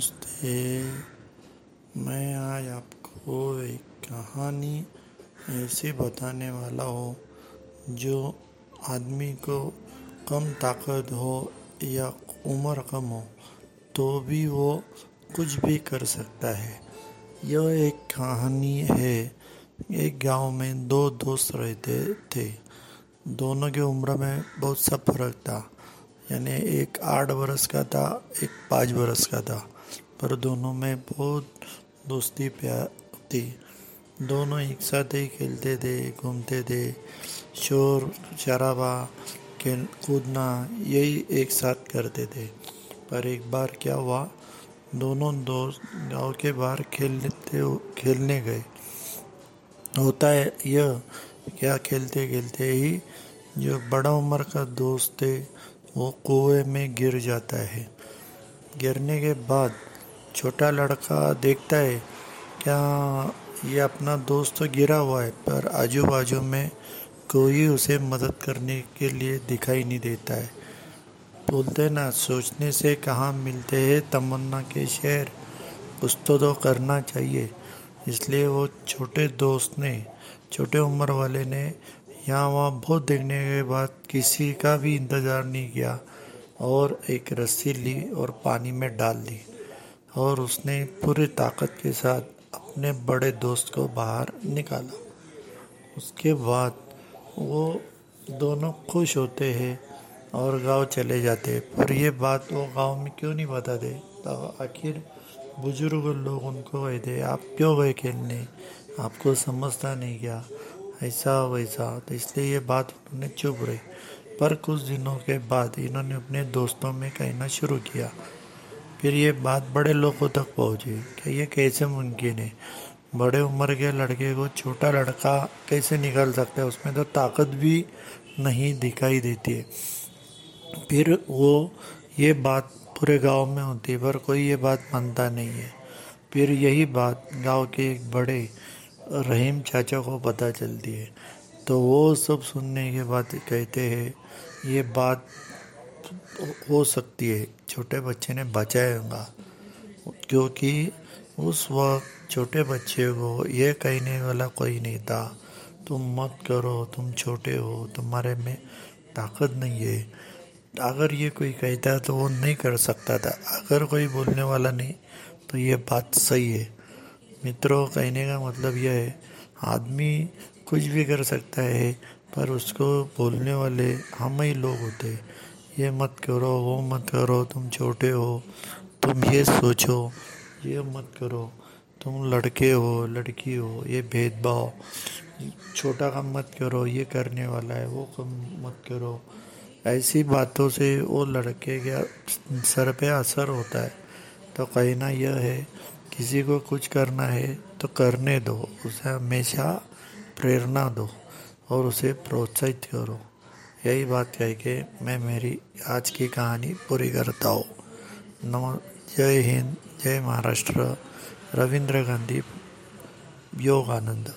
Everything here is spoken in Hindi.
नमस्ते। मैं आज आपको एक कहानी ऐसी बताने वाला हूँ, जो आदमी को कम ताकत हो या उम्र कम हो तो भी वो कुछ भी कर सकता है। यह एक कहानी है। एक गाँव में दो दोस्त रहते थे। दोनों की उम्र में बहुत सा फ़र्क था। यानी एक आठ बरस का था, एक पाँच बरस का था। पर दोनों में बहुत दोस्ती प्यार थी। दोनों एक साथ ही खेलते थे, घूमते थे। शोर शराबा, खेल कूदना, यही एक साथ करते थे। पर एक बार क्या हुआ, दोनों दोस्त गाँव के बाहर खेलते खेलने गए। होता है यह क्या खेलते खेलते ही जो बड़ा उम्र का दोस्त थे वो कुएँ में गिर जाता है। गिरने के बाद छोटा लड़का देखता है क्या ये अपना दोस्त तो गिरा हुआ है पर आजू बाजू में कोई उसे मदद करने के लिए दिखाई नहीं देता है। बोलते ना सोचने से कहाँ मिलते हैं तमन्ना के शहर कुछ तो, तो करना चाहिए। इसलिए वो छोटे दोस्त ने छोटे उम्र वाले ने यहाँ वहाँ बहुत देखने के बाद किसी का भी इंतज़ार नहीं किया और एक रस्सी ली और पानी में डाल दी। और उसने पूरी ताकत के साथ अपने बड़े दोस्त को बाहर निकाला। उसके बाद वो दोनों खुश होते हैं और गाँव चले जाते हैं। पर ये बात वो गाँव में क्यों नहीं बताते? तो आखिर बुज़ुर्ग लोग उनको कहते, आप क्यों गए खेलने? आपको समझता नहीं क्या? ऐसा वैसा। तो इसलिए ये बात उन्होंने चुप रही। पर कुछ दिनों के बाद इन्होंने अपने दोस्तों में कहना शुरू किया। फिर ये बात बड़े लोगों तक पहुँची कि ये कैसे मुमकिन है? बड़े उम्र के लड़के को छोटा लड़का कैसे निकल सकता है? उसमें तो ताकत भी नहीं दिखाई देती है। फिर वो ये बात पूरे गाँव में होती है, पर कोई ये बात मानता नहीं है। फिर यही बात गाँव के एक बड़े रहीम चाचा को पता चलती है। तो वो सब सुनने के बाद कहते हैं, ये बात हो सकती है। छोटे बच्चे ने बचाया होगा क्योंकि उस वक्त छोटे बच्चे को ये कहने वाला कोई नहीं था, तुम मत करो, तुम छोटे हो, तुम्हारे में ताकत नहीं है। अगर ये कोई कहता तो वो नहीं कर सकता था। अगर कोई बोलने वाला नहीं तो ये बात सही है। मित्रों, कहने का मतलब यह है, आदमी कुछ भी कर सकता है, पर उसको बोलने वाले हम ही लोग होते। हैं ये मत करो, वो मत करो, तुम छोटे हो, तुम ये सोचो, ये मत करो, तुम लड़के हो, लड़की हो, ये भेदभाव, छोटा काम मत करो, ये करने वाला है, वो कम मत करो। ऐसी बातों से वो लड़के के सर पे असर होता है। तो कहना यह है, किसी को कुछ करना है तो करने दो, उसे हमेशा प्रेरणा दो और उसे प्रोत्साहित करो। यही बात कह के मैं मेरी आज की कहानी पूरी करता हूँ। नमो, जय हिंद, जय महाराष्ट्र। रविंद्र गांधी, योगानंद।